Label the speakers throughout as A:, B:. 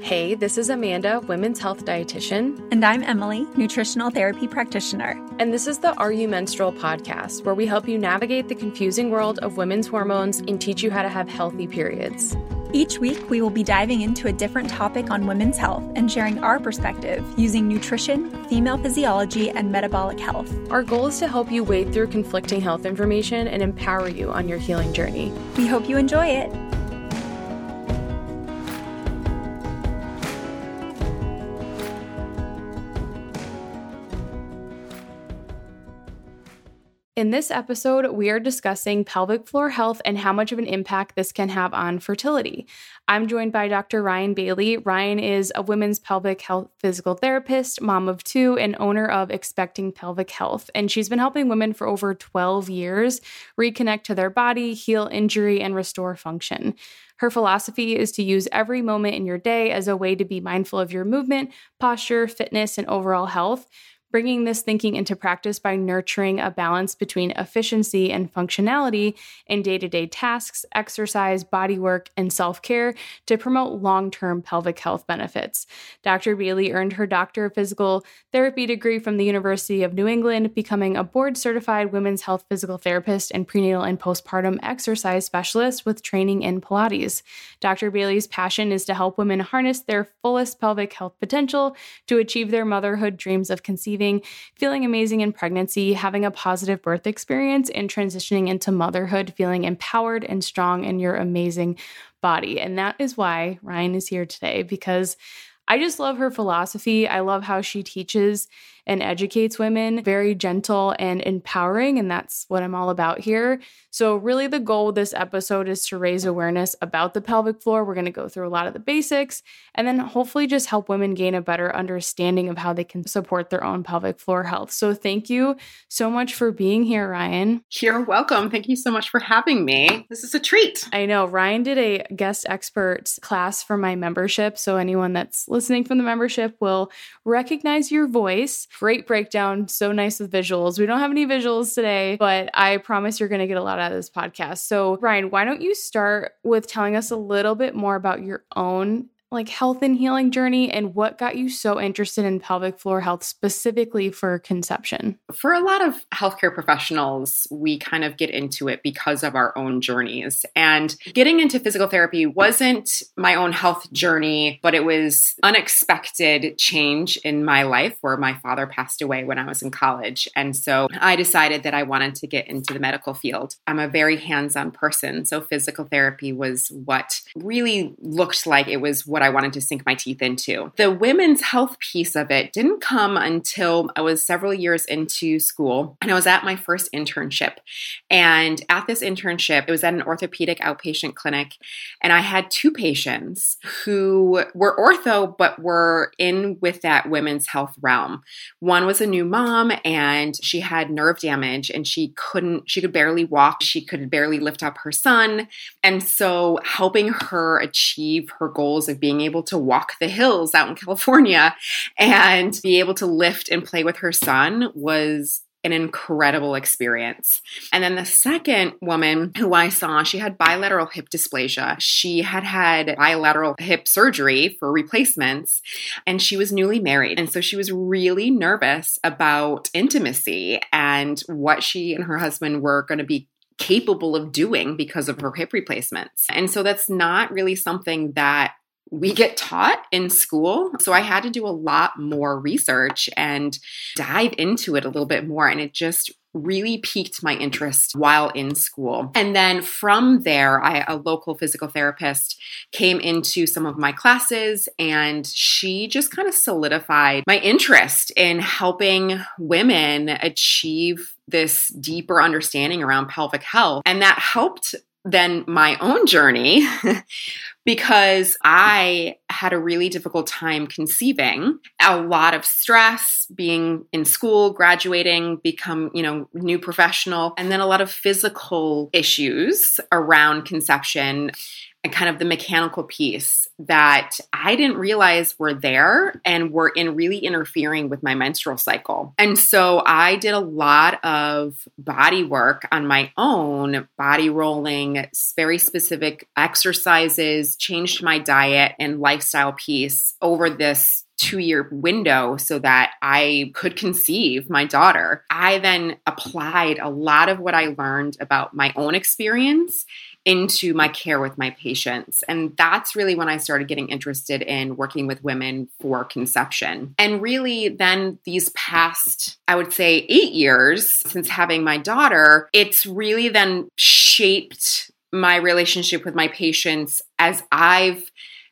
A: Hey, this is Amanda, women's health dietitian.
B: And I'm Emily, nutritional therapy practitioner.
A: And this is the Are You Menstrual podcast, where we help you navigate the confusing world of women's hormones and teach you how to have healthy periods.
B: Each week, we will be diving into a different topic on women's health and sharing our perspective using nutrition, female physiology, and metabolic health.
A: Our goal is to help you wade through conflicting health information and empower you on your healing journey.
B: We hope you enjoy it.
A: In this episode, we are discussing pelvic floor health and how much of an impact this can have on fertility. I'm joined by Dr. Ryan Bailey. Ryan is a women's pelvic health physical therapist, mom of two, and owner of Expecting Pelvic Health. And she's been helping women for over 12 years reconnect to their body, heal injury, and restore function. Her philosophy is to use every moment in your day as a way to be mindful of your movement, posture, fitness, and overall health bringing this thinking into practice by nurturing a balance between efficiency and functionality in day to day tasks, exercise, body work, and self care to promote long term pelvic health benefits. Dr. Bailey earned her Doctor of Physical Therapy degree from the University of New England, becoming a board certified women's health physical therapist and prenatal and postpartum exercise specialist with training in Pilates. Dr. Bailey's passion is to help women harness their fullest pelvic health potential to achieve their motherhood dreams of conceiving feeling amazing in pregnancy, having a positive birth experience, and transitioning into motherhood, feeling empowered and strong in your amazing body. And that is why Ryan is here today because I just love her philosophy. I love how she teaches and educates women, very gentle and empowering. And that's what I'm all about here. So, really, the goal of this episode is to raise awareness about the pelvic floor. We're going to go through a lot of the basics and then hopefully just help women gain a better understanding of how they can support their own pelvic floor health. So, thank you so much for being here, Ryan.
C: You're welcome. Thank you so much for having me. This is a treat.
A: I know. Ryan did a guest expert class for my membership. So, anyone that's listening from the membership will recognize your voice Great breakdown. So nice with visuals. We don't have any visuals today, but I promise you're going to get a lot out of this podcast. So, Ryan, why don't you start with telling us a little bit more about your own like health and healing journey and what got you so interested in pelvic floor health specifically for conception?
C: For a lot of healthcare professionals, we kind of get into it because of our own journeys. And getting into physical therapy wasn't my own health journey, but it was unexpected change in my life where my father passed away when I was in college. And so I decided that I wanted to get into the medical field. I'm a very hands-on person, so physical therapy was what really looked like it was what I wanted to sink my teeth into. The women's health piece of it didn't come until I was several years into school and I was at my first internship. And at this internship, it was at an orthopedic outpatient clinic, and I had two patients who were ortho but were in with that women's health realm. One was a new mom and she had nerve damage and she couldn't, she could barely walk, she could barely lift up her son. And so helping her achieve her goals of being able to walk the hills out in California and be able to lift and play with her son was an incredible experience. And then the second woman who I saw, she had bilateral hip dysplasia. She had had bilateral hip surgery for replacements and she was newly married. And so she was really nervous about intimacy and what she and her husband were going to be capable of doing because of her hip replacements. And so that's not really something that we get taught in school. So I had to do a lot more research and dive into it a little bit more. And it just really piqued my interest while in school. And then from there, I, a local physical therapist came into some of my classes and she just kind of solidified my interest in helping women achieve this deeper understanding around pelvic health. And that helped then my own journey because I had a really difficult time conceiving, a lot of stress being in school, graduating, become, you know, new professional, and then a lot of physical issues around conception kind of the mechanical piece that I didn't realize were there and were in really interfering with my menstrual cycle. And so I did a lot of body work on my own, body rolling, very specific exercises, changed my diet and lifestyle piece over this two year window so that I could conceive my daughter. I then applied a lot of what I learned about my own experience into my care with my patients. And that's really when I started getting interested in working with women for conception. And really, then these past, I would say, eight years since having my daughter, it's really then shaped my relationship with my patients as I've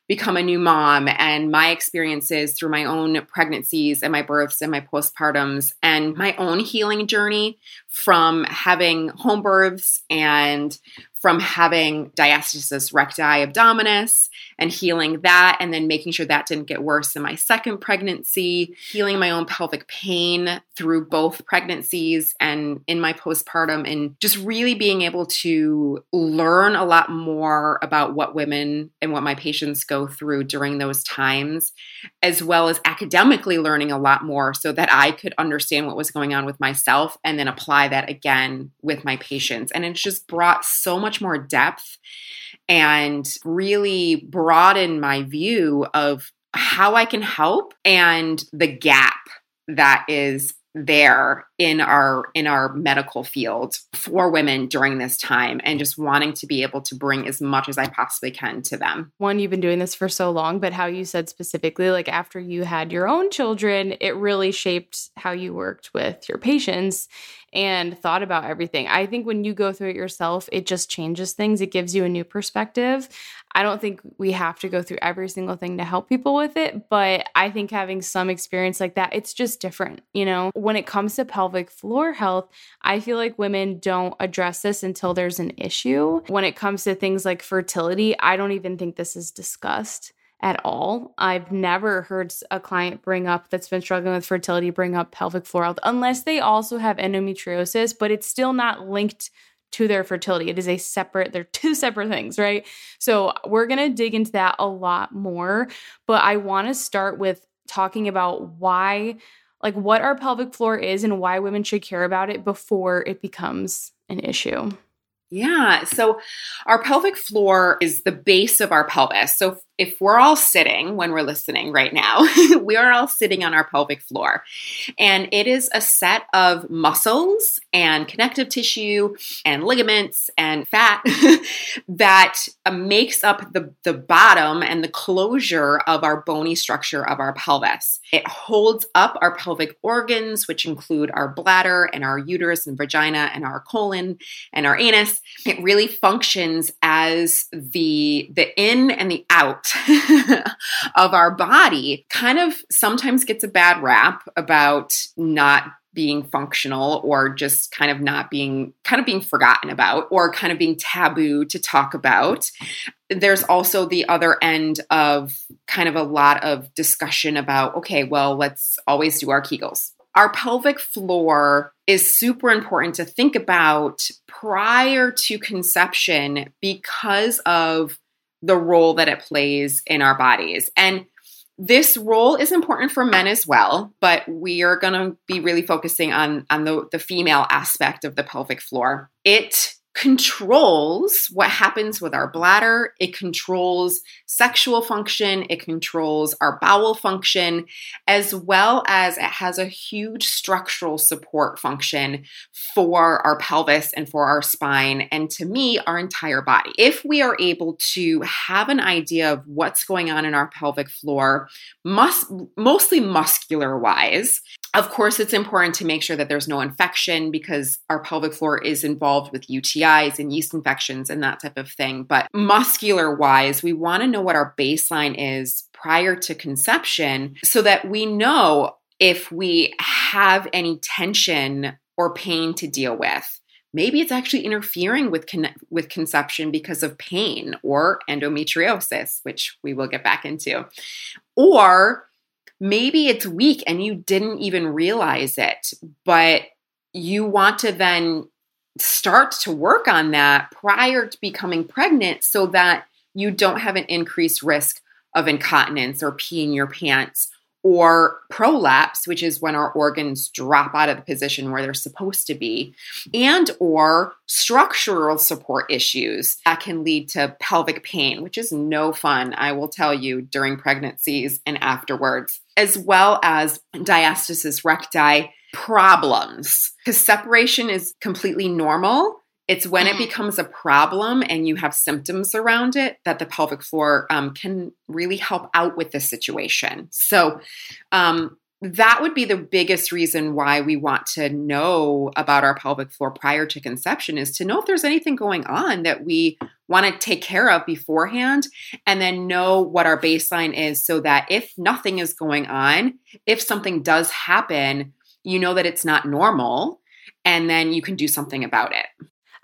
C: become a new mom and my experiences through my own pregnancies and my births and my postpartums and my own healing journey from having home births and from having diastasis recti abdominis and healing that, and then making sure that didn't get worse in my second pregnancy, healing my own pelvic pain through both pregnancies and in my postpartum, and just really being able to learn a lot more about what women and what my patients go through during those times, as well as academically learning a lot more so that I could understand what was going on with myself and then apply that again with my patients. And it's just brought so much more depth and really broaden my view of how I can help and the gap that is there in our in our medical field for women during this time and just wanting to be able to bring as much as I possibly can to them.
A: One you've been doing this for so long but how you said specifically like after you had your own children it really shaped how you worked with your patients and thought about everything. I think when you go through it yourself, it just changes things. It gives you a new perspective. I don't think we have to go through every single thing to help people with it, but I think having some experience like that, it's just different. You know, when it comes to pelvic floor health, I feel like women don't address this until there's an issue. When it comes to things like fertility, I don't even think this is discussed at all. I've never heard a client bring up that's been struggling with fertility bring up pelvic floor health unless they also have endometriosis, but it's still not linked to their fertility. It is a separate, they're two separate things, right? So we're going to dig into that a lot more, but I want to start with talking about why like what our pelvic floor is and why women should care about it before it becomes an issue.
C: Yeah. So our pelvic floor is the base of our pelvis. So if we're all sitting when we're listening right now, we are all sitting on our pelvic floor. And it is a set of muscles and connective tissue and ligaments and fat that makes up the, the bottom and the closure of our bony structure of our pelvis. It holds up our pelvic organs, which include our bladder and our uterus and vagina and our colon and our anus. It really functions as the, the in and the out of our body kind of sometimes gets a bad rap about not being functional or just kind of not being kind of being forgotten about or kind of being taboo to talk about. There's also the other end of kind of a lot of discussion about okay, well, let's always do our Kegels. Our pelvic floor is super important to think about prior to conception because of the role that it plays in our bodies. And this role is important for men as well, but we are going to be really focusing on, on the, the female aspect of the pelvic floor. It controls what happens with our bladder. It controls sexual function. It controls our bowel function, as well as it has a huge structural support function for our pelvis and for our spine, and to me, our entire body. If we are able to have an idea of what's going on in our pelvic floor, mus- mostly muscular wise, of course, it's important to make sure that there's no infection because our pelvic floor is involved with UTIs and yeast infections and that type of thing. But muscular wise, we want to know what our baseline is prior to conception so that we know if we have any tension or pain to deal with. Maybe it's actually interfering with con- with conception because of pain or endometriosis, which we will get back into. Or maybe it's weak and you didn't even realize it, but you want to then start to work on that prior to becoming pregnant so that you don't have an increased risk of incontinence or peeing your pants or prolapse which is when our organs drop out of the position where they're supposed to be and or structural support issues that can lead to pelvic pain which is no fun i will tell you during pregnancies and afterwards as well as diastasis recti problems because separation is completely normal it's when it mm-hmm. becomes a problem and you have symptoms around it that the pelvic floor um, can really help out with the situation. So, um, that would be the biggest reason why we want to know about our pelvic floor prior to conception is to know if there's anything going on that we want to take care of beforehand and then know what our baseline is so that if nothing is going on, if something does happen, you know that it's not normal and then you can do something about it.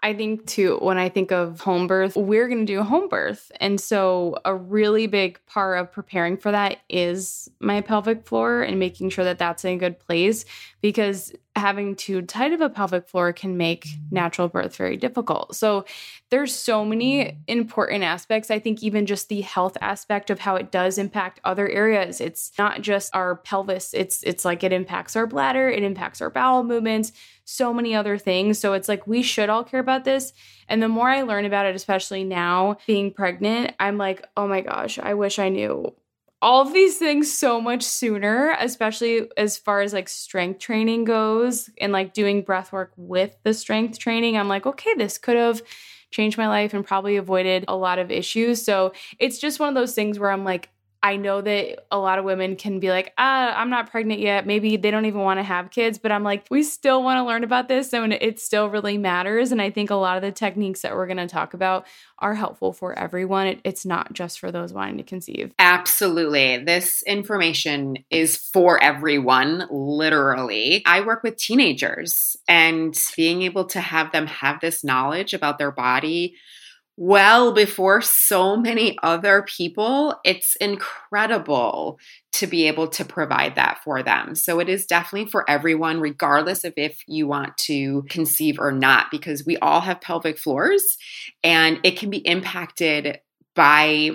A: I think too, when I think of home birth, we're going to do a home birth. And so, a really big part of preparing for that is my pelvic floor and making sure that that's in a good place because having too tight of a pelvic floor can make natural birth very difficult. So, there's so many important aspects. I think even just the health aspect of how it does impact other areas. It's not just our pelvis. It's it's like it impacts our bladder, it impacts our bowel movements so many other things. So it's like we should all care about this. And the more I learn about it, especially now being pregnant, I'm like, oh my gosh, I wish I knew all of these things so much sooner, especially as far as like strength training goes and like doing breath work with the strength training. I'm like, okay, this could have changed my life and probably avoided a lot of issues. So it's just one of those things where I'm like, I know that a lot of women can be like, ah, I'm not pregnant yet. Maybe they don't even want to have kids, but I'm like, we still want to learn about this and it still really matters. And I think a lot of the techniques that we're going to talk about are helpful for everyone. It, it's not just for those wanting to conceive.
C: Absolutely. This information is for everyone, literally. I work with teenagers and being able to have them have this knowledge about their body well before so many other people, it's incredible to be able to provide that for them. So it is definitely for everyone, regardless of if you want to conceive or not, because we all have pelvic floors and it can be impacted by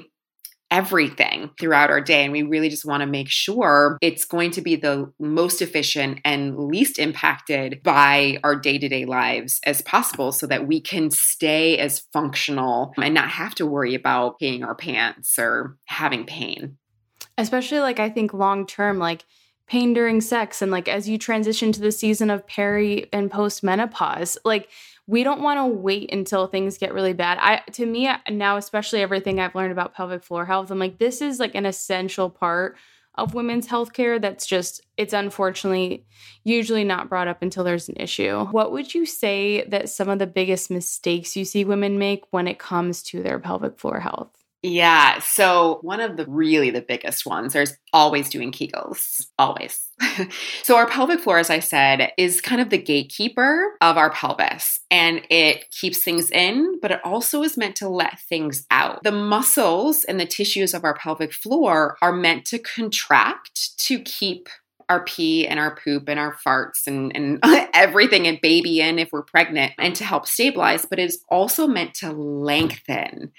C: everything throughout our day. And we really just want to make sure it's going to be the most efficient and least impacted by our day to day lives as possible so that we can stay as functional and not have to worry about peeing our pants or having pain.
A: Especially, like, I think long term, like, pain during sex and like as you transition to the season of peri and post menopause like we don't want to wait until things get really bad. I to me uh, now especially everything I've learned about pelvic floor health, I'm like this is like an essential part of women's healthcare that's just it's unfortunately usually not brought up until there's an issue. What would you say that some of the biggest mistakes you see women make when it comes to their pelvic floor health?
C: Yeah. So, one of the really the biggest ones, there's always doing Kegels, always. so, our pelvic floor, as I said, is kind of the gatekeeper of our pelvis and it keeps things in, but it also is meant to let things out. The muscles and the tissues of our pelvic floor are meant to contract to keep our pee and our poop and our farts and, and everything and baby in if we're pregnant and to help stabilize, but it's also meant to lengthen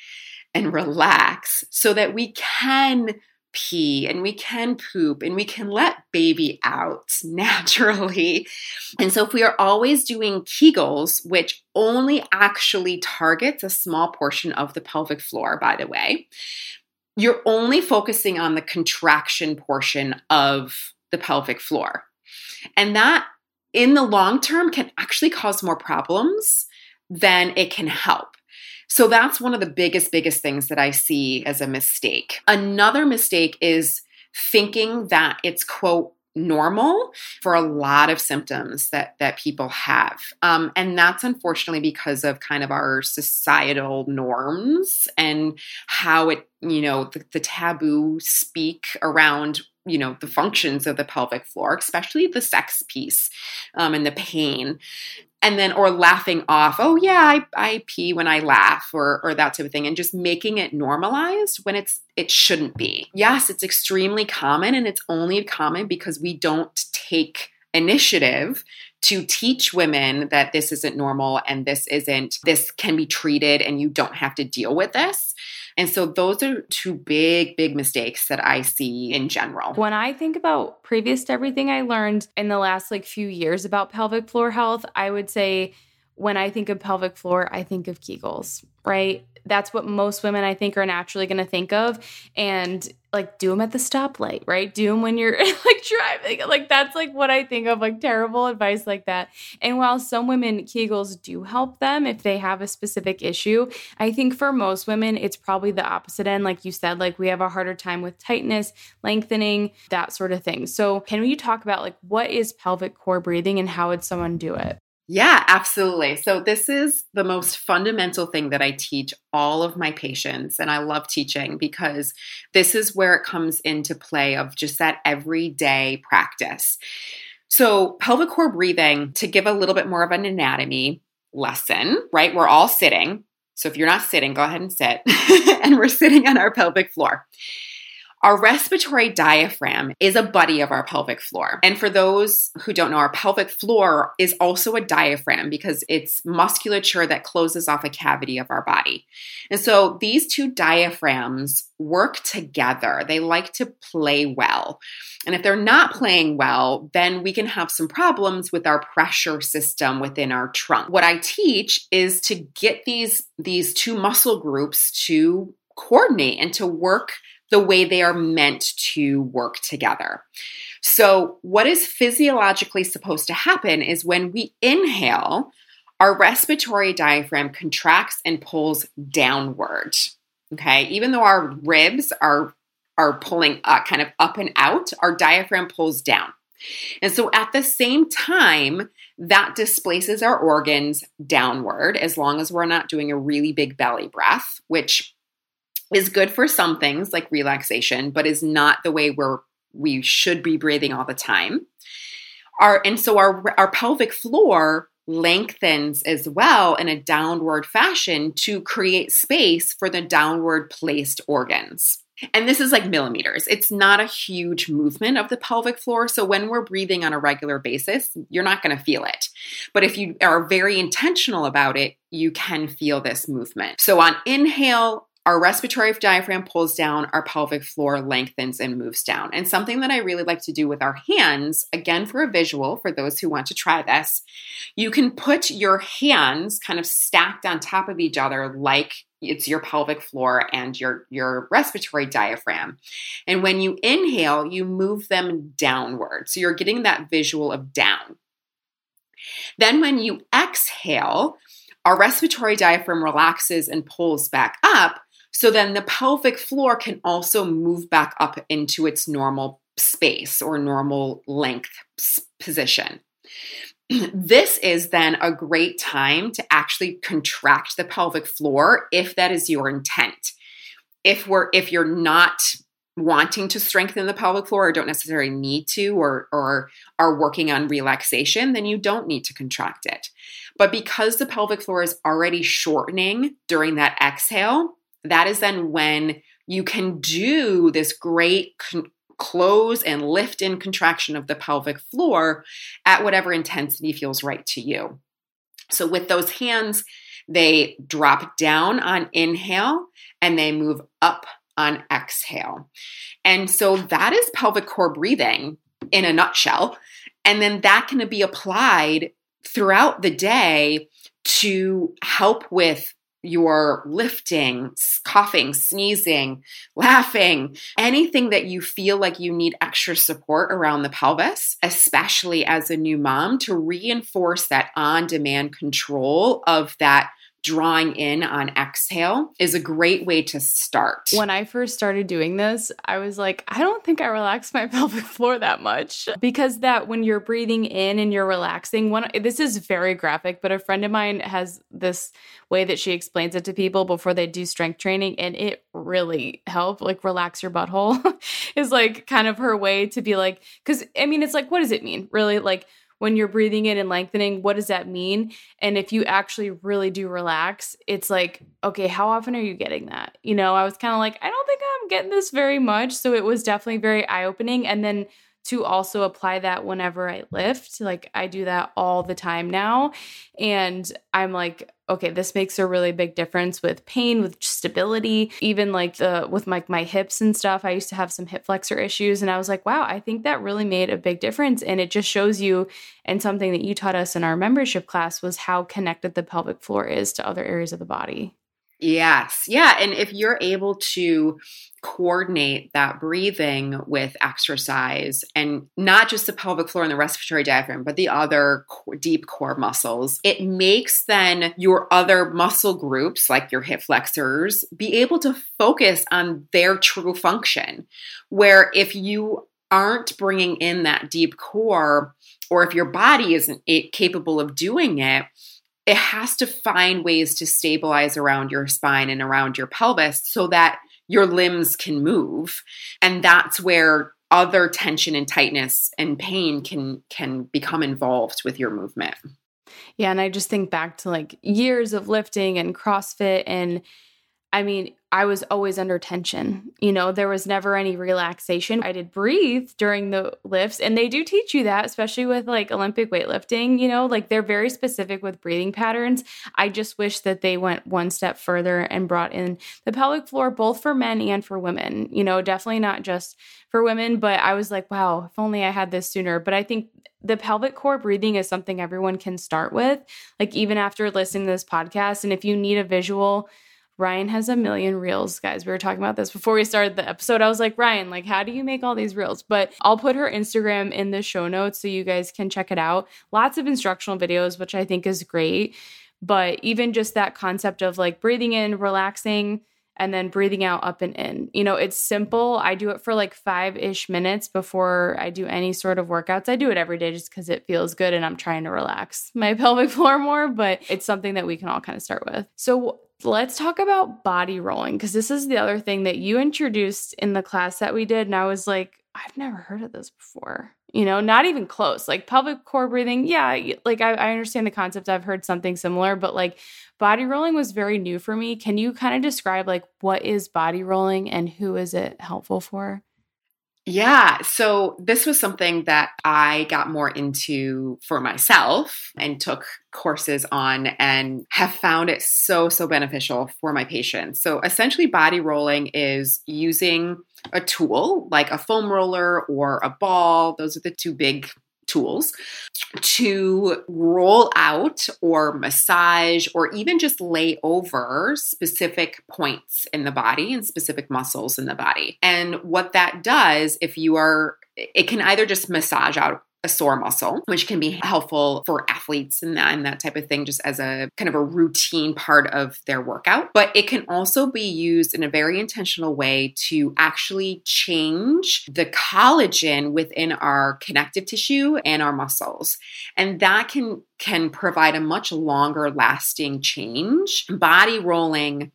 C: and relax so that we can pee and we can poop and we can let baby out naturally. And so, if we are always doing Kegels, which only actually targets a small portion of the pelvic floor, by the way, you're only focusing on the contraction portion of the pelvic floor. And that in the long term can actually cause more problems than it can help. So that's one of the biggest, biggest things that I see as a mistake. Another mistake is thinking that it's, quote, normal for a lot of symptoms that that people have um, and that's unfortunately because of kind of our societal norms and how it you know the, the taboo speak around you know the functions of the pelvic floor especially the sex piece um, and the pain. And then or laughing off oh yeah I, I pee when i laugh or or that type of thing and just making it normalized when it's it shouldn't be. Yes it's extremely common and it's only common because we don't take initiative to teach women that this isn't normal and this isn't, this can be treated and you don't have to deal with this. And so those are two big, big mistakes that I see in general.
A: When I think about previous to everything I learned in the last like few years about pelvic floor health, I would say when I think of pelvic floor, I think of Kegels, right? That's what most women I think are naturally going to think of. And like do them at the stoplight, right? Do them when you're like driving. Like that's like what I think of like terrible advice like that. And while some women Kegels do help them if they have a specific issue, I think for most women it's probably the opposite end like you said like we have a harder time with tightness, lengthening, that sort of thing. So, can we talk about like what is pelvic core breathing and how would someone do it?
C: Yeah, absolutely. So, this is the most fundamental thing that I teach all of my patients. And I love teaching because this is where it comes into play of just that everyday practice. So, pelvic core breathing, to give a little bit more of an anatomy lesson, right? We're all sitting. So, if you're not sitting, go ahead and sit. and we're sitting on our pelvic floor. Our respiratory diaphragm is a buddy of our pelvic floor. And for those who don't know, our pelvic floor is also a diaphragm because it's musculature that closes off a cavity of our body. And so these two diaphragms work together. They like to play well. And if they're not playing well, then we can have some problems with our pressure system within our trunk. What I teach is to get these, these two muscle groups to coordinate and to work the way they are meant to work together. So, what is physiologically supposed to happen is when we inhale, our respiratory diaphragm contracts and pulls downward. Okay, even though our ribs are are pulling uh, kind of up and out, our diaphragm pulls down. And so at the same time, that displaces our organs downward as long as we're not doing a really big belly breath, which is good for some things like relaxation, but is not the way we're we should be breathing all the time. Our and so our our pelvic floor lengthens as well in a downward fashion to create space for the downward placed organs. And this is like millimeters. It's not a huge movement of the pelvic floor. So when we're breathing on a regular basis, you're not going to feel it. But if you are very intentional about it, you can feel this movement. So on inhale, our respiratory diaphragm pulls down, our pelvic floor lengthens and moves down. And something that I really like to do with our hands, again for a visual, for those who want to try this, you can put your hands kind of stacked on top of each other like it's your pelvic floor and your, your respiratory diaphragm. And when you inhale, you move them downward. So you're getting that visual of down. Then when you exhale, our respiratory diaphragm relaxes and pulls back up, so then the pelvic floor can also move back up into its normal space or normal length position. this is then a great time to actually contract the pelvic floor if that is your intent. If we're if you're not wanting to strengthen the pelvic floor or don't necessarily need to or or are working on relaxation, then you don't need to contract it. But because the pelvic floor is already shortening during that exhale, that is then when you can do this great con- close and lift in contraction of the pelvic floor at whatever intensity feels right to you. So with those hands, they drop down on inhale and they move up on exhale. And so that is pelvic core breathing in a nutshell. And then that can be applied throughout the day to help with you're lifting, coughing, sneezing, laughing, anything that you feel like you need extra support around the pelvis, especially as a new mom, to reinforce that on demand control of that drawing in on exhale is a great way to start.
A: When I first started doing this, I was like, I don't think I relax my pelvic floor that much because that when you're breathing in and you're relaxing, one this is very graphic, but a friend of mine has this way that she explains it to people before they do strength training and it really helped like relax your butthole is like kind of her way to be like cuz I mean it's like what does it mean? Really like when you're breathing in and lengthening, what does that mean? And if you actually really do relax, it's like, okay, how often are you getting that? You know, I was kind of like, I don't think I'm getting this very much. So it was definitely very eye opening. And then to also apply that whenever I lift. Like I do that all the time now. And I'm like, okay, this makes a really big difference with pain, with stability, even like the with like my, my hips and stuff. I used to have some hip flexor issues and I was like, wow, I think that really made a big difference. And it just shows you and something that you taught us in our membership class was how connected the pelvic floor is to other areas of the body.
C: Yes. Yeah. And if you're able to coordinate that breathing with exercise and not just the pelvic floor and the respiratory diaphragm, but the other deep core muscles, it makes then your other muscle groups, like your hip flexors, be able to focus on their true function. Where if you aren't bringing in that deep core, or if your body isn't eh, capable of doing it, it has to find ways to stabilize around your spine and around your pelvis so that your limbs can move. And that's where other tension and tightness and pain can can become involved with your movement.
A: Yeah and i just think back to like years of lifting and crossfit and I mean, I was always under tension. You know, there was never any relaxation. I did breathe during the lifts, and they do teach you that, especially with like Olympic weightlifting. You know, like they're very specific with breathing patterns. I just wish that they went one step further and brought in the pelvic floor, both for men and for women. You know, definitely not just for women, but I was like, wow, if only I had this sooner. But I think the pelvic core breathing is something everyone can start with, like even after listening to this podcast. And if you need a visual, Ryan has a million reels, guys. We were talking about this before we started the episode. I was like, Ryan, like, how do you make all these reels? But I'll put her Instagram in the show notes so you guys can check it out. Lots of instructional videos, which I think is great. But even just that concept of like breathing in, relaxing, and then breathing out up and in. You know, it's simple. I do it for like five ish minutes before I do any sort of workouts. I do it every day just because it feels good and I'm trying to relax my pelvic floor more, but it's something that we can all kind of start with. So, let's talk about body rolling because this is the other thing that you introduced in the class that we did. And I was like, I've never heard of this before. You know, not even close. Like pelvic core breathing, yeah, like I, I understand the concept. I've heard something similar, but like body rolling was very new for me. Can you kind of describe like what is body rolling and who is it helpful for?
C: Yeah. So this was something that I got more into for myself and took courses on and have found it so, so beneficial for my patients. So essentially, body rolling is using a tool like a foam roller or a ball. Those are the two big tools to roll out or massage or even just lay over specific points in the body and specific muscles in the body. And what that does, if you are, it can either just massage out a sore muscle, which can be helpful for athletes and that, and that type of thing, just as a kind of a routine part of their workout. But it can also be used in a very intentional way to actually change the collagen within our connective tissue and our muscles. And that can can provide a much longer lasting change. Body rolling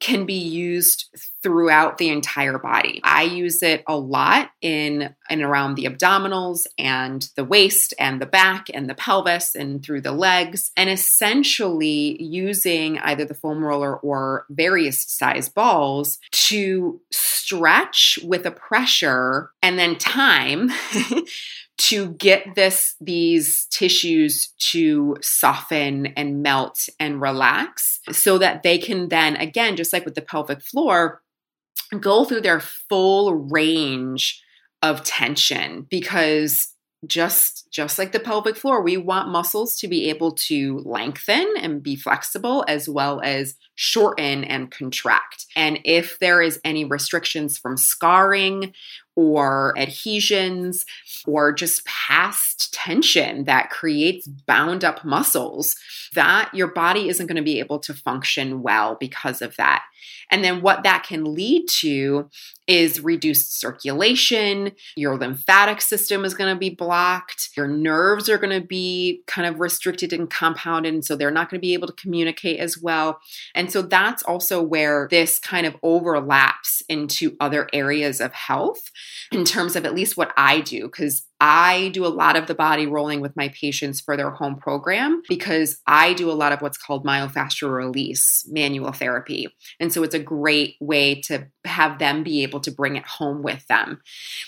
C: can be used throughout the entire body. I use it a lot in and around the abdominals and the waist and the back and the pelvis and through the legs and essentially using either the foam roller or various size balls to stretch with a pressure and then time to get this these tissues to soften and melt and relax so that they can then again just like with the pelvic floor go through their full range of tension because just just like the pelvic floor we want muscles to be able to lengthen and be flexible as well as shorten and contract. And if there is any restrictions from scarring or adhesions or just past tension that creates bound up muscles that your body isn't going to be able to function well because of that. And then what that can lead to is reduced circulation. Your lymphatic system is going to be blocked. Your nerves are going to be kind of restricted and compounded. And so they're not going to be able to communicate as well. And so that's also where this kind of overlaps into other areas of health in terms of at least what I do, because I do a lot of the body rolling with my patients for their home program because I do a lot of what's called myofascial release manual therapy. And so it's a great way to have them be able to bring it home with them.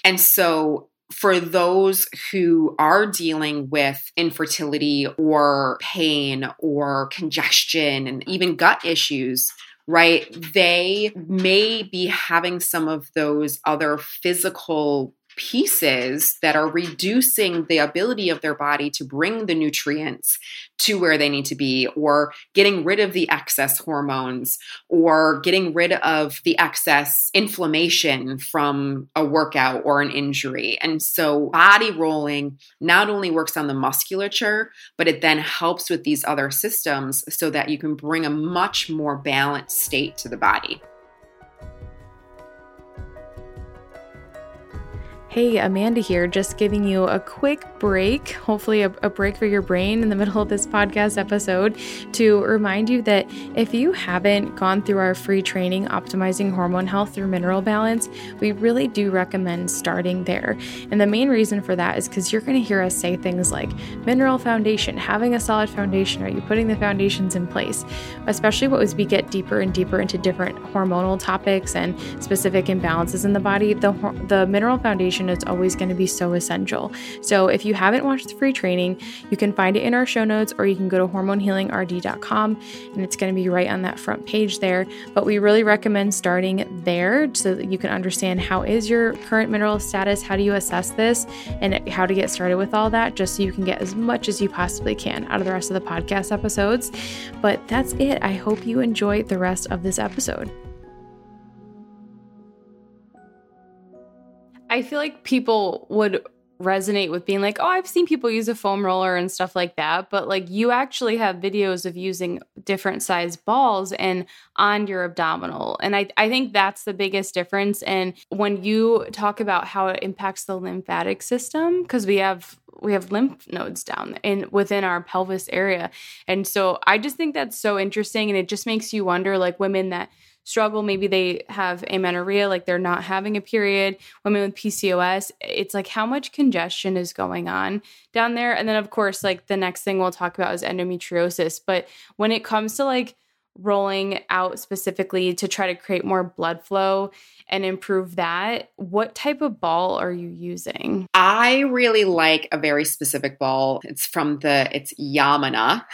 C: And so for those who are dealing with infertility or pain or congestion and even gut issues, right? They may be having some of those other physical pieces that are reducing the ability of their body to bring the nutrients to where they need to be, or getting rid of the excess hormones, or getting rid of the excess inflammation from a workout or an injury. And so, body rolling not only works on the musculature, but it then helps with these other systems so that you can bring a much more balanced state to the body.
A: Hey, Amanda here, just giving you a quick break, hopefully, a, a, break for your brain in the middle of this podcast episode to remind you that if you haven't gone through our free training, Optimizing Hormone Health Through Mineral Balance, we really do recommend starting there. And the main reason for that is because you're going to hear us say things like mineral foundation, having a solid foundation, are you putting the foundations in place? Especially what as we get deeper and deeper into different hormonal topics and specific imbalances in the body, the, the mineral foundation is always going to be so essential. So if you haven't watched the free training, you can find it in our show notes or you can go to hormonehealingrd.com and it's going to be right on that front page there. But we really recommend starting there so that you can understand how is your current mineral status, how do you assess this, and how to get started with all that, just so you can get as much as you possibly can out of the rest of the podcast episodes. But that's it. I hope you enjoy the rest of this episode. I feel like people would resonate with being like, oh, I've seen people use a foam roller and stuff like that. But like you actually have videos of using different size balls and on your abdominal. And I, I think that's the biggest difference. And when you talk about how it impacts the lymphatic system, because we have we have lymph nodes down in within our pelvis area. And so I just think that's so interesting. And it just makes you wonder like women that struggle. Maybe they have amenorrhea, like they're not having a period. Women with PCOS, it's like how much congestion is going on down there. And then, of course, like the next thing we'll talk about is endometriosis. But when it comes to like rolling out specifically to try to create more blood flow and improve that, what type of ball are you using?
C: I really like a very specific ball. It's from the it's Yamuna.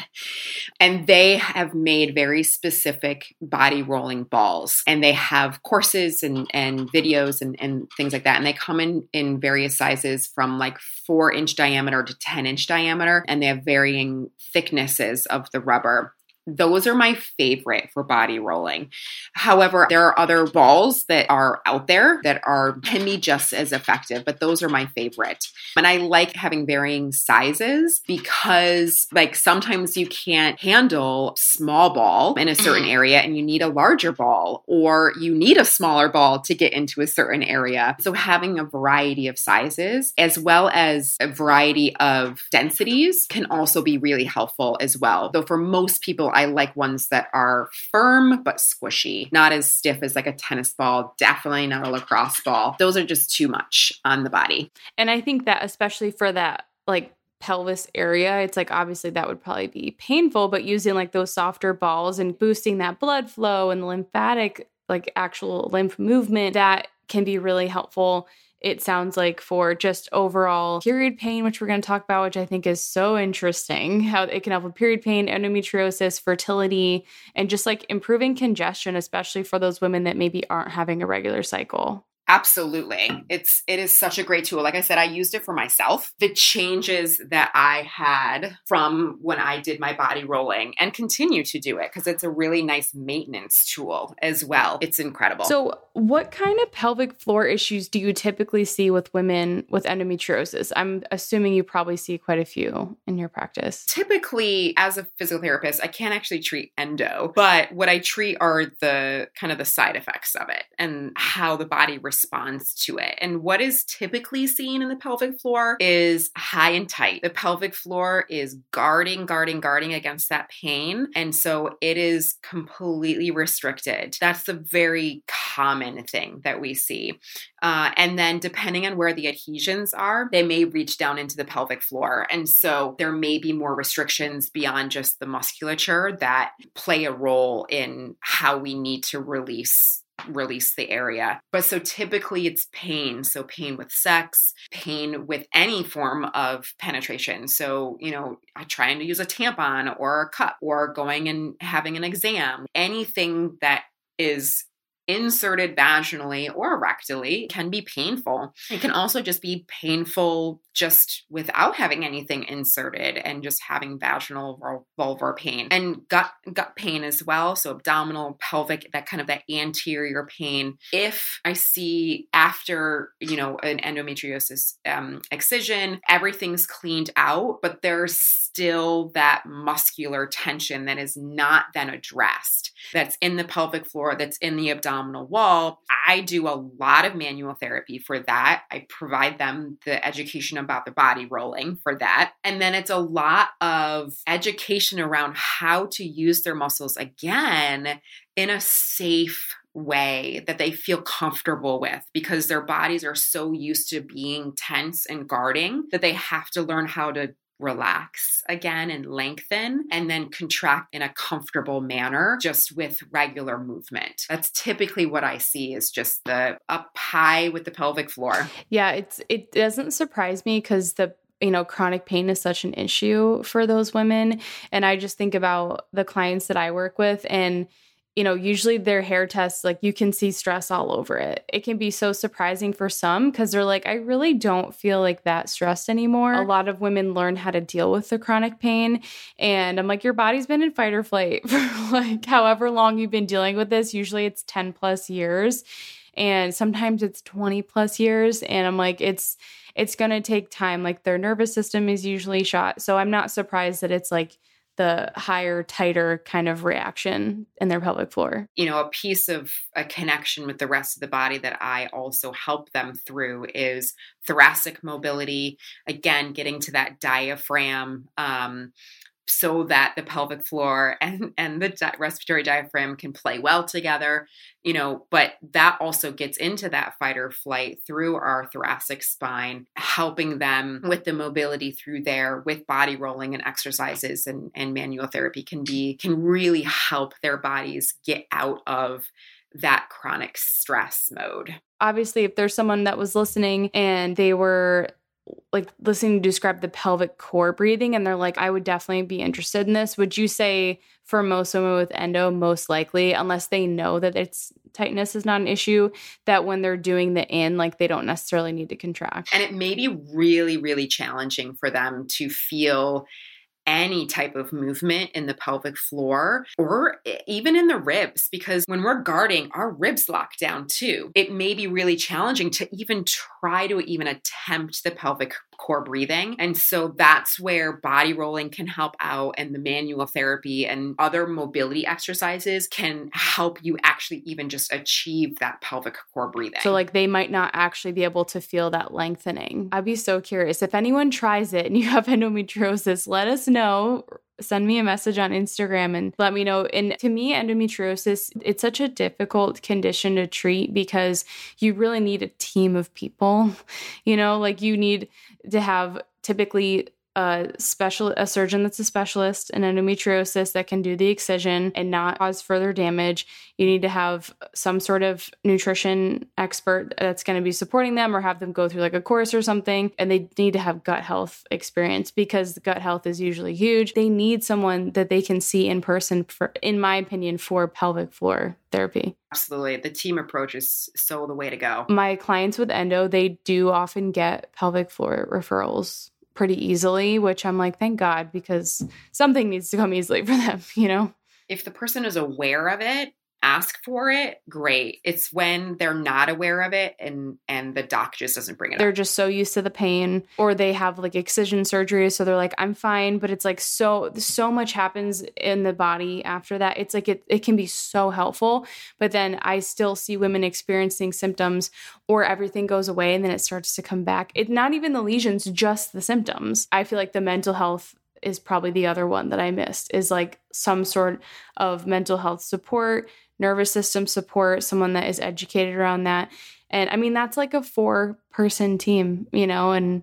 C: and they have made very specific body rolling balls and they have courses and, and videos and, and things like that. And they come in in various sizes from like four inch diameter to 10 inch diameter and they have varying thicknesses of the rubber. Those are my favorite for body rolling. However, there are other balls that are out there that are can be just as effective, but those are my favorite. And I like having varying sizes because like sometimes you can't handle small ball in a certain mm-hmm. area and you need a larger ball or you need a smaller ball to get into a certain area. So having a variety of sizes as well as a variety of densities can also be really helpful as well. Though for most people I like ones that are firm but squishy, not as stiff as like a tennis ball, definitely not a lacrosse ball. Those are just too much on the body.
A: And I think that especially for that like pelvis area, it's like obviously that would probably be painful, but using like those softer balls and boosting that blood flow and the lymphatic like actual lymph movement that can be really helpful it sounds like for just overall period pain, which we're going to talk about, which I think is so interesting how it can help with period pain, endometriosis, fertility, and just like improving congestion, especially for those women that maybe aren't having a regular cycle.
C: Absolutely. It's it is such a great tool. Like I said, I used it for myself. The changes that I had from when I did my body rolling and continue to do it because it's a really nice maintenance tool as well. It's incredible.
A: So, what kind of pelvic floor issues do you typically see with women with endometriosis? I'm assuming you probably see quite a few in your practice.
C: Typically, as a physical therapist, I can't actually treat endo, but what I treat are the kind of the side effects of it and how the body responds response to it. And what is typically seen in the pelvic floor is high and tight. The pelvic floor is guarding, guarding, guarding against that pain. And so it is completely restricted. That's the very common thing that we see. Uh, and then, depending on where the adhesions are, they may reach down into the pelvic floor. And so, there may be more restrictions beyond just the musculature that play a role in how we need to release release the area. But so typically it's pain. So pain with sex, pain with any form of penetration. So, you know, trying to use a tampon or a cup or going and having an exam, anything that is inserted vaginally or rectally can be painful. It can also just be painful just without having anything inserted and just having vaginal vulvar pain and gut gut pain as well so abdominal pelvic that kind of that anterior pain if i see after you know an endometriosis um, excision everything's cleaned out but there's still that muscular tension that is not then addressed that's in the pelvic floor that's in the abdominal wall i do a lot of manual therapy for that i provide them the education about the body rolling for that. And then it's a lot of education around how to use their muscles again in a safe way that they feel comfortable with because their bodies are so used to being tense and guarding that they have to learn how to relax again and lengthen and then contract in a comfortable manner just with regular movement. That's typically what I see is just the up high with the pelvic floor.
A: Yeah, it's it doesn't surprise me cuz the you know, chronic pain is such an issue for those women and I just think about the clients that I work with and you know, usually their hair tests, like you can see stress all over it. It can be so surprising for some because they're like, I really don't feel like that stressed anymore. A lot of women learn how to deal with the chronic pain. And I'm like, your body's been in fight or flight for like however long you've been dealing with this. Usually it's 10 plus years. And sometimes it's 20 plus years. And I'm like, it's, it's going to take time. Like their nervous system is usually shot. So I'm not surprised that it's like, the higher, tighter kind of reaction in their pelvic floor.
C: You know, a piece of a connection with the rest of the body that I also help them through is thoracic mobility. Again, getting to that diaphragm. Um, so that the pelvic floor and and the di- respiratory diaphragm can play well together you know but that also gets into that fight or flight through our thoracic spine helping them with the mobility through there with body rolling and exercises and and manual therapy can be can really help their bodies get out of that chronic stress mode.
A: Obviously if there's someone that was listening and they were like listening to describe the pelvic core breathing and they're like i would definitely be interested in this. Would you say for most women with endo most likely unless they know that it's tightness is not an issue that when they're doing the in like they don't necessarily need to contract?
C: And it may be really really challenging for them to feel any type of movement in the pelvic floor or even in the ribs because when we're guarding our ribs lock down too. It may be really challenging to even try to even attempt the pelvic core breathing. And so that's where body rolling can help out, and the manual therapy and other mobility exercises can help you actually even just achieve that pelvic core breathing.
A: So, like, they might not actually be able to feel that lengthening. I'd be so curious if anyone tries it and you have endometriosis, let us know send me a message on Instagram and let me know. And to me, endometriosis, it's such a difficult condition to treat because you really need a team of people. You know, like you need to have typically a special a surgeon that's a specialist in endometriosis that can do the excision and not cause further damage. You need to have some sort of nutrition expert that's going to be supporting them or have them go through like a course or something. And they need to have gut health experience because gut health is usually huge. They need someone that they can see in person for in my opinion for pelvic floor therapy.
C: Absolutely. The team approach is so the way to go.
A: My clients with endo they do often get pelvic floor referrals pretty easily, which I'm like, thank God, because something needs to come easily for them, you know?
C: If the person is aware of it ask for it, great. It's when they're not aware of it and and the doc just doesn't bring it up.
A: they're
C: up.
A: just so used to the pain or they have like excision surgery so they're like I'm fine, but it's like so so much happens in the body after that. It's like it it can be so helpful, but then I still see women experiencing symptoms or everything goes away and then it starts to come back. It's not even the lesions, just the symptoms. I feel like the mental health is probably the other one that I missed is like some sort of mental health support, nervous system support, someone that is educated around that. And I mean, that's like a four person team, you know, and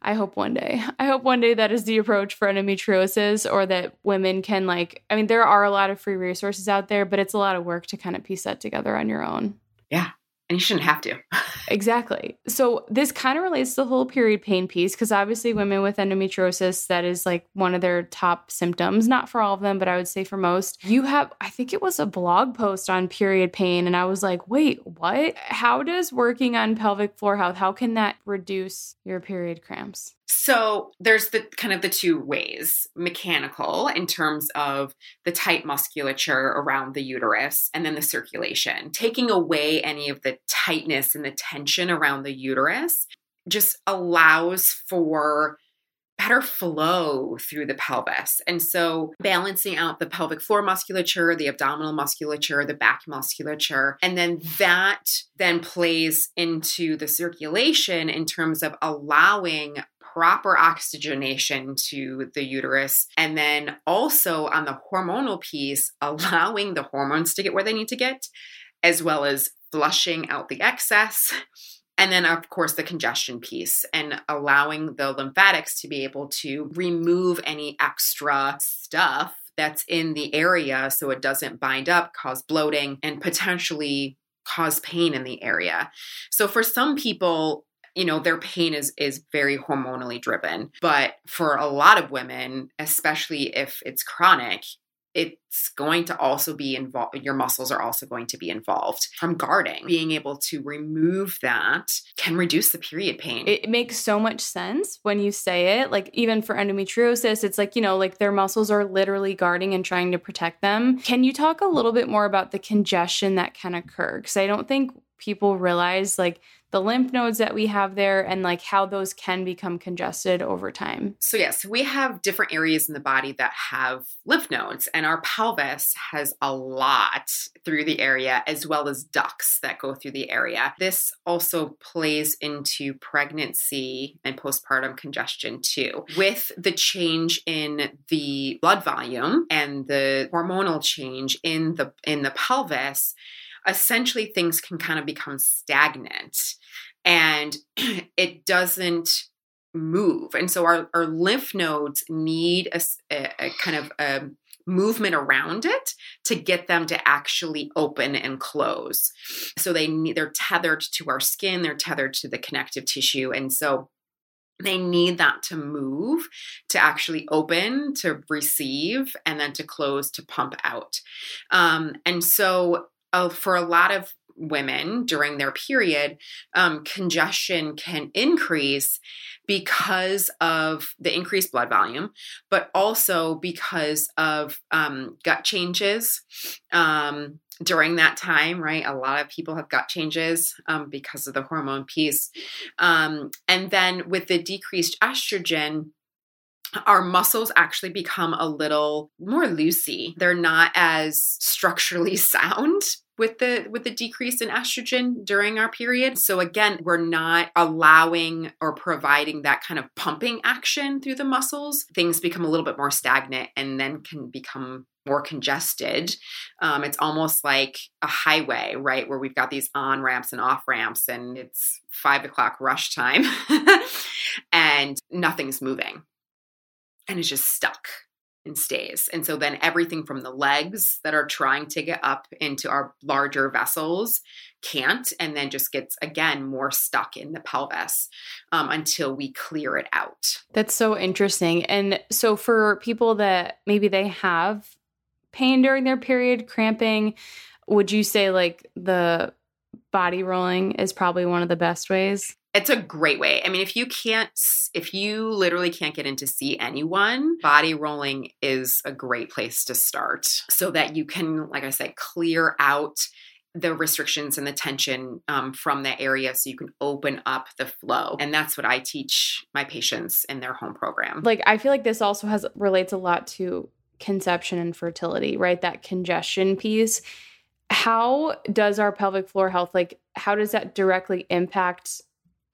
A: I hope one day. I hope one day that is the approach for endometriosis or that women can like I mean there are a lot of free resources out there, but it's a lot of work to kind of piece that together on your own.
C: Yeah and you shouldn't have to.
A: exactly. So this kind of relates to the whole period pain piece because obviously women with endometriosis that is like one of their top symptoms, not for all of them, but I would say for most. You have I think it was a blog post on period pain and I was like, "Wait, what? How does working on pelvic floor health how can that reduce your period cramps?"
C: So there's the kind of the two ways mechanical in terms of the tight musculature around the uterus and then the circulation. Taking away any of the tightness and the tension around the uterus just allows for better flow through the pelvis. And so balancing out the pelvic floor musculature, the abdominal musculature, the back musculature, and then that then plays into the circulation in terms of allowing proper oxygenation to the uterus. And then also on the hormonal piece, allowing the hormones to get where they need to get, as well as flushing out the excess. And then, of course, the congestion piece and allowing the lymphatics to be able to remove any extra stuff that's in the area so it doesn't bind up, cause bloating, and potentially cause pain in the area. So, for some people, you know their pain is is very hormonally driven. But for a lot of women especially if it's chronic it's going to also be involved your muscles are also going to be involved from guarding. Being able to remove that can reduce the period pain.
A: It makes so much sense when you say it. Like even for endometriosis it's like you know like their muscles are literally guarding and trying to protect them. Can you talk a little bit more about the congestion that can occur? Because i don't think people realize like the lymph nodes that we have there and like how those can become congested over time.
C: So, yes, we have different areas in the body that have lymph nodes, and our pelvis has a lot through the area as well as ducts that go through the area. This also plays into pregnancy and postpartum congestion too. With the change in the blood volume and the hormonal change in the in the pelvis, essentially things can kind of become stagnant and it doesn't move. And so our, our lymph nodes need a, a, a kind of a movement around it to get them to actually open and close. So they need, they're tethered to our skin, they're tethered to the connective tissue. And so they need that to move to actually open to receive and then to close to pump out um, and so uh, for a lot of women during their period, um, congestion can increase because of the increased blood volume, but also because of um, gut changes. Um, during that time, right? A lot of people have gut changes um, because of the hormone piece. Um, and then with the decreased estrogen, our muscles actually become a little more loosey. They're not as structurally sound with the with the decrease in estrogen during our period. So again, we're not allowing or providing that kind of pumping action through the muscles. Things become a little bit more stagnant and then can become more congested. Um, it's almost like a highway, right? Where we've got these on ramps and off ramps, and it's five o'clock rush time, and nothing's moving. And it's just stuck and stays. And so then everything from the legs that are trying to get up into our larger vessels can't, and then just gets again more stuck in the pelvis um, until we clear it out.
A: That's so interesting. And so for people that maybe they have pain during their period, cramping, would you say like the body rolling is probably one of the best ways?
C: It's a great way. I mean, if you can't, if you literally can't get in to see anyone, body rolling is a great place to start so that you can, like I said, clear out the restrictions and the tension um, from that area so you can open up the flow. And that's what i teach my patients in their home program.
A: Like i feel like this also has relates a lot to conception and fertility right? That congestion piece. How does our pelvic floor health like how does that directly impact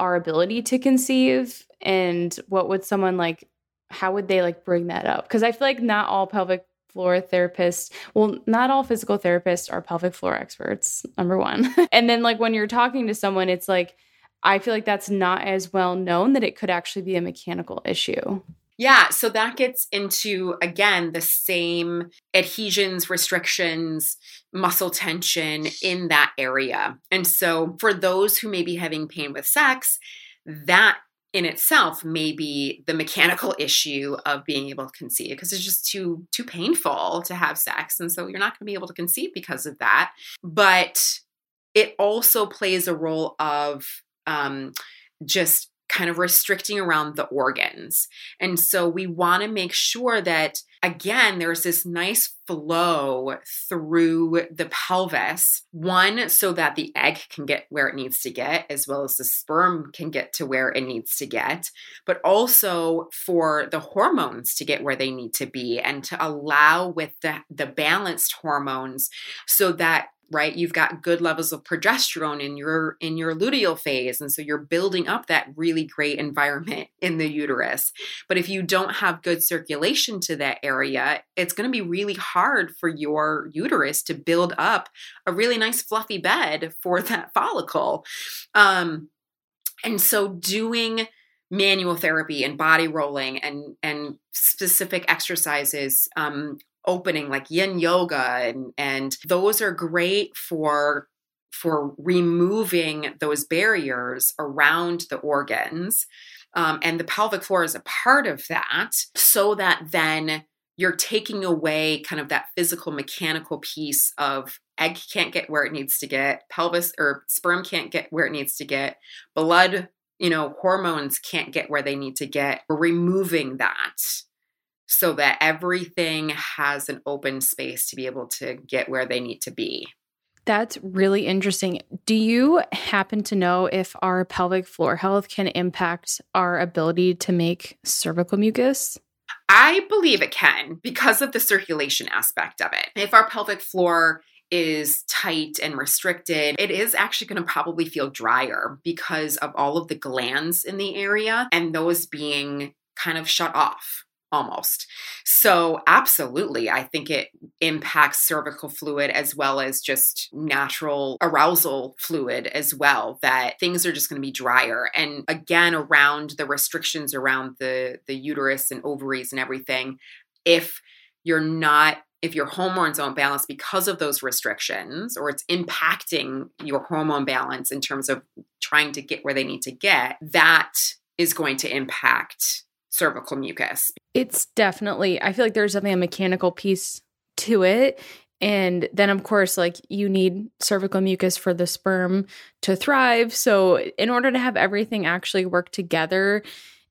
A: our ability to conceive and what would someone like how would they like bring that up because i feel like not all pelvic floor therapists well not all physical therapists are pelvic floor experts number one and then like when you're talking to someone it's like I feel like that's not as well known that it could actually be a mechanical issue.
C: Yeah, so that gets into again the same adhesions, restrictions, muscle tension in that area. And so for those who may be having pain with sex, that in itself may be the mechanical issue of being able to conceive because it's just too too painful to have sex and so you're not going to be able to conceive because of that but it also plays a role of um, just kind of restricting around the organs. And so we want to make sure that, again, there's this nice flow through the pelvis. One, so that the egg can get where it needs to get, as well as the sperm can get to where it needs to get, but also for the hormones to get where they need to be and to allow with the, the balanced hormones so that right? You've got good levels of progesterone in your in your luteal phase. And so you're building up that really great environment in the uterus. But if you don't have good circulation to that area it's going to be really hard for your uterus to build up a really nice fluffy bed for that follicle. Um and so doing manual therapy and body rolling and and specific exercises um, opening like yin yoga and and those are great for for removing those barriers around the organs um, and the pelvic floor is a part of that so that then you're taking away kind of that physical mechanical piece of egg can't get where it needs to get pelvis or sperm can't get where it needs to get blood you know hormones can't get where they need to get. We're removing that so that everything has an open space to be able to get where they need to be.
A: That's really interesting. Do you happen to know if our pelvic floor health can impact our ability to make cervical mucus?
C: I believe it can because of the circulation aspect of it. If our pelvic floor is tight and restricted, it is actually going to probably feel drier because of all of the glands in the area and those being kind of shut off almost. So, absolutely, I think it impacts cervical fluid as well as just natural arousal fluid as well that things are just going to be drier. And again, around the restrictions around the the uterus and ovaries and everything, if you're not if your hormones don't balance because of those restrictions or it's impacting your hormone balance in terms of trying to get where they need to get, that is going to impact cervical mucus.
A: It's definitely, I feel like there's definitely a mechanical piece to it. And then, of course, like you need cervical mucus for the sperm to thrive. So, in order to have everything actually work together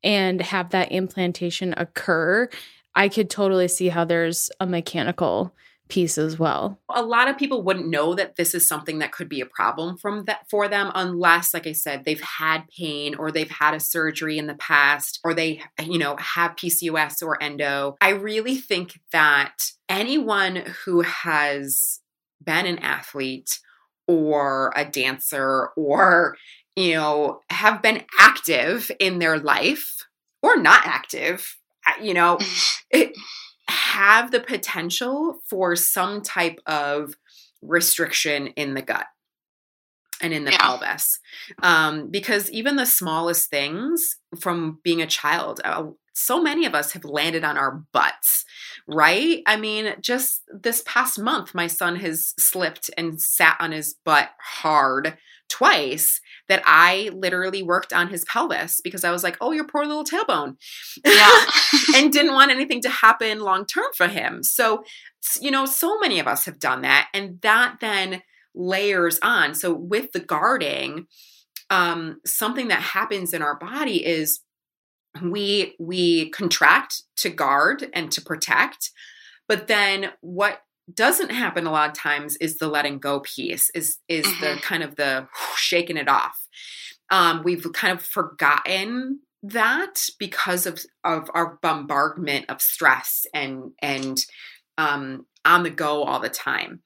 A: and have that implantation occur, I could totally see how there's a mechanical piece as well.
C: A lot of people wouldn't know that this is something that could be a problem from that for them unless like I said they've had pain or they've had a surgery in the past or they you know have PCOS or endo. I really think that anyone who has been an athlete or a dancer or you know have been active in their life or not active you know it, have the potential for some type of restriction in the gut and in the yeah. pelvis. Um, because even the smallest things from being a child, uh, so many of us have landed on our butts, right? I mean, just this past month, my son has slipped and sat on his butt hard twice that I literally worked on his pelvis because I was like, oh, your poor little tailbone. Yeah. and didn't want anything to happen long term for him. So, you know, so many of us have done that. And that then layers on. So, with the guarding, um, something that happens in our body is we we contract to guard and to protect but then what doesn't happen a lot of times is the letting go piece is is mm-hmm. the kind of the shaking it off. Um, we've kind of forgotten that because of of our bombardment of stress and and um, on the go all the time.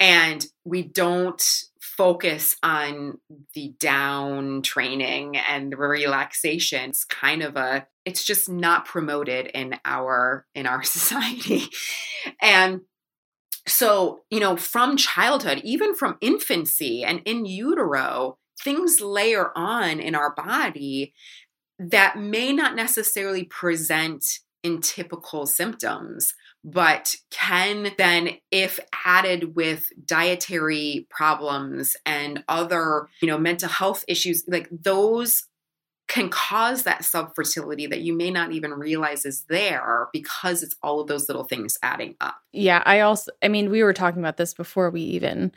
C: And we don't focus on the down training and the relaxation. It's kind of a it's just not promoted in our in our society. And so, you know, from childhood, even from infancy and in utero, things layer on in our body that may not necessarily present in typical symptoms but can then if added with dietary problems and other you know mental health issues like those can cause that subfertility that you may not even realize is there because it's all of those little things adding up.
A: Yeah, I also I mean we were talking about this before we even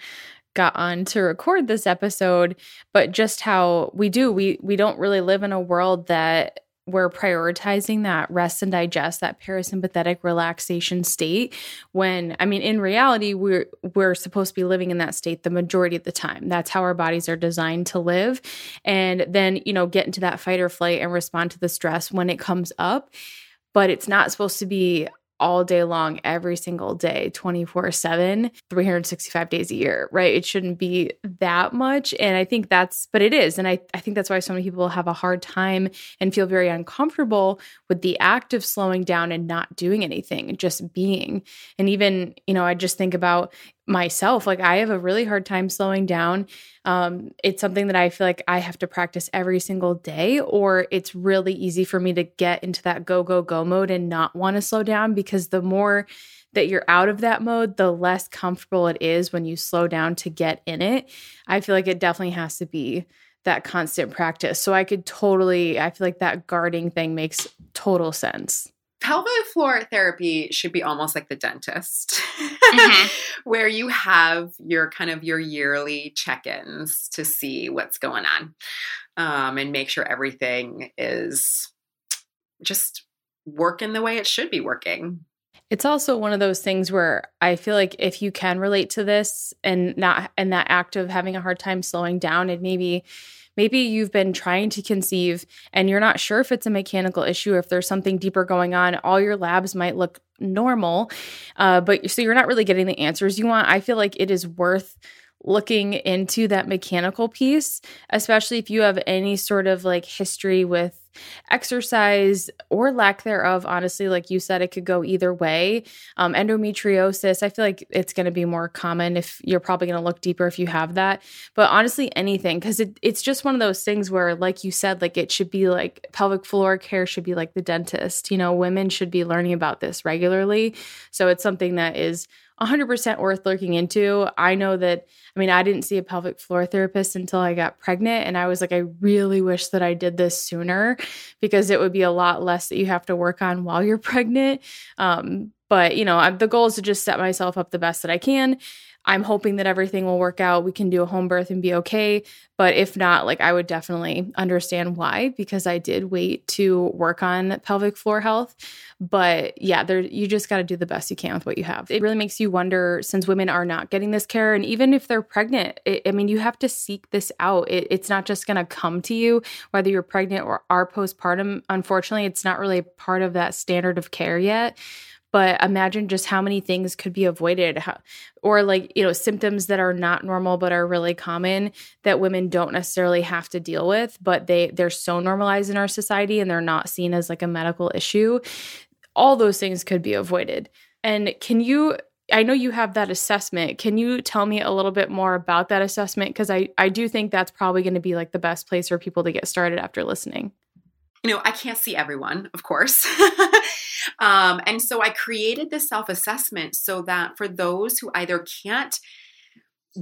A: got on to record this episode, but just how we do we we don't really live in a world that we're prioritizing that rest and digest that parasympathetic relaxation state when i mean in reality we're we're supposed to be living in that state the majority of the time. That's how our bodies are designed to live. And then you know get into that fight or flight and respond to the stress when it comes up. But it's not supposed to be all day long, every single day, 24 7, 365 days a year, right? It shouldn't be that much. And I think that's, but it is. And I, I think that's why so many people have a hard time and feel very uncomfortable with the act of slowing down and not doing anything, just being. And even, you know, I just think about myself like i have a really hard time slowing down. Um, it's something that i feel like i have to practice every single day or it's really easy for me to get into that go go go mode and not want to slow down because the more that you're out of that mode the less comfortable it is when you slow down to get in it. I feel like it definitely has to be that constant practice. So i could totally i feel like that guarding thing makes total sense
C: pelvic floor therapy should be almost like the dentist mm-hmm. where you have your kind of your yearly check-ins to see what's going on um, and make sure everything is just working the way it should be working
A: it's also one of those things where I feel like if you can relate to this and not and that act of having a hard time slowing down and maybe maybe you've been trying to conceive and you're not sure if it's a mechanical issue, if there's something deeper going on. All your labs might look normal, uh, but so you're not really getting the answers you want. I feel like it is worth looking into that mechanical piece, especially if you have any sort of like history with exercise or lack thereof. Honestly, like you said, it could go either way. Um, endometriosis, I feel like it's going to be more common if you're probably going to look deeper if you have that. But honestly, anything, because it, it's just one of those things where, like you said, like it should be like pelvic floor care should be like the dentist. You know, women should be learning about this regularly. So it's something that is 100% worth looking into. I know that, I mean, I didn't see a pelvic floor therapist until I got pregnant. And I was like, I really wish that I did this sooner because it would be a lot less that you have to work on while you're pregnant. Um, but, you know, the goal is to just set myself up the best that I can. I'm hoping that everything will work out. We can do a home birth and be okay. But if not, like I would definitely understand why because I did wait to work on pelvic floor health. But yeah, there you just got to do the best you can with what you have. It really makes you wonder since women are not getting this care, and even if they're pregnant, it, I mean, you have to seek this out. It, it's not just going to come to you whether you're pregnant or are postpartum. Unfortunately, it's not really part of that standard of care yet but imagine just how many things could be avoided how, or like you know symptoms that are not normal but are really common that women don't necessarily have to deal with but they they're so normalized in our society and they're not seen as like a medical issue all those things could be avoided and can you I know you have that assessment. Can you tell me a little bit more about that assessment? Because I, I do think that's probably going to be like the best place for people to get started after listening
C: you know, I can't see everyone, of course. um, and so I created this self assessment so that for those who either can't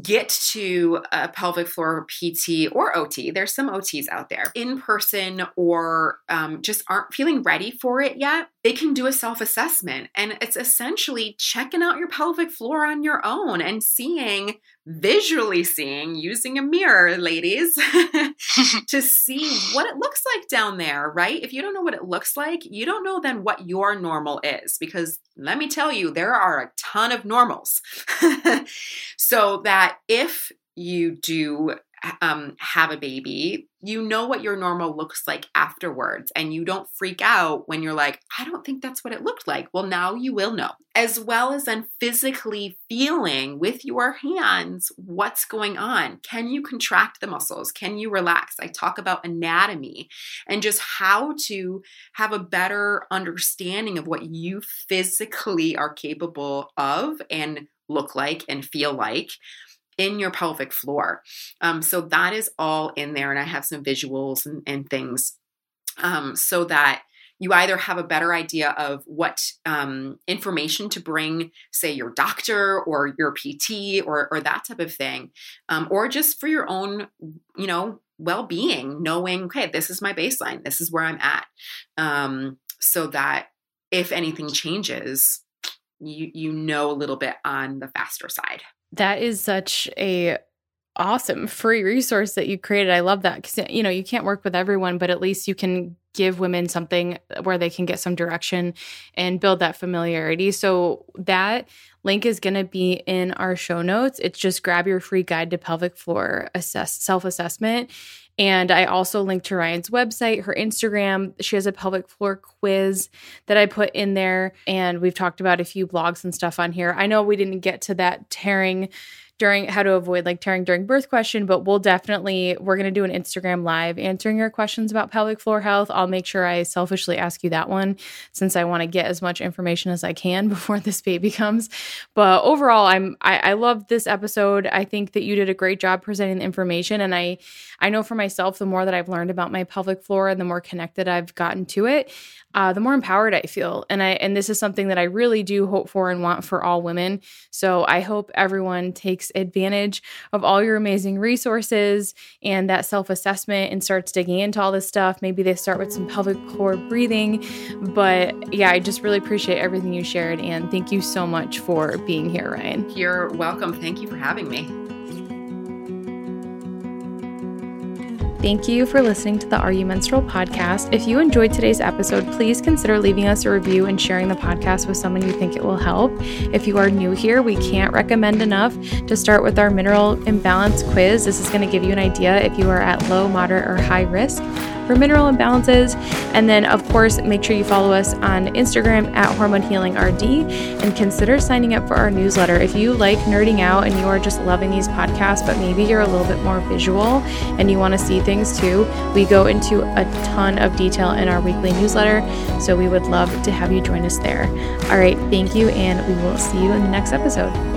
C: get to a pelvic floor PT or OT, there's some OTs out there in person or um, just aren't feeling ready for it yet, they can do a self assessment. And it's essentially checking out your pelvic floor on your own and seeing visually seeing using a mirror, ladies, to see what it looks like down there, right? If you don't know what it looks like, you don't know then what your normal is, because let me tell you, there are a ton of normals. so that if you do um, have a baby, you know what your normal looks like afterwards, and you don't freak out when you're like, I don't think that's what it looked like. Well, now you will know, as well as then physically feeling with your hands what's going on. Can you contract the muscles? Can you relax? I talk about anatomy and just how to have a better understanding of what you physically are capable of and look like and feel like in your pelvic floor. Um, so that is all in there, and I have some visuals and, and things um, so that you either have a better idea of what um, information to bring, say your doctor or your PT or, or that type of thing, um, or just for your own, you know, well-being, knowing, okay, this is my baseline, this is where I'm at, um, so that if anything changes, you you know a little bit on the faster side.
A: That is such a awesome free resource that you created. I love that because you know you can't work with everyone, but at least you can give women something where they can get some direction and build that familiarity. So that link is going to be in our show notes. It's just grab your free guide to pelvic floor assess self assessment. And I also linked to Ryan's website, her Instagram. She has a pelvic floor quiz that I put in there. And we've talked about a few blogs and stuff on here. I know we didn't get to that tearing during how to avoid like tearing during birth question, but we'll definitely we're going to do an Instagram live answering your questions about pelvic floor health. I'll make sure I selfishly ask you that one since I want to get as much information as I can before this baby comes. But overall, I'm I, I love this episode. I think that you did a great job presenting the information, and I I know for myself the more that I've learned about my pelvic floor and the more connected I've gotten to it, uh, the more empowered I feel. And I and this is something that I really do hope for and want for all women. So I hope everyone takes advantage of all your amazing resources and that self assessment and starts digging into all this stuff. Maybe they start with some pelvic core breathing. But yeah, I just really appreciate everything you shared. And thank you so much for being here, Ryan.
C: You're welcome. Thank you for having me.
A: Thank you for listening to the Are You Menstrual podcast. If you enjoyed today's episode, please consider leaving us a review and sharing the podcast with someone you think it will help. If you are new here, we can't recommend enough to start with our mineral imbalance quiz. This is going to give you an idea if you are at low, moderate, or high risk for mineral imbalances. And then, of course, make sure you follow us on Instagram at Hormone Healing RD and consider signing up for our newsletter. If you like nerding out and you are just loving these podcasts, but maybe you're a little bit more visual and you want to see things too, we go into a ton of detail in our weekly newsletter. So we would love to have you join us there. All right, thank you, and we will see you in the next episode.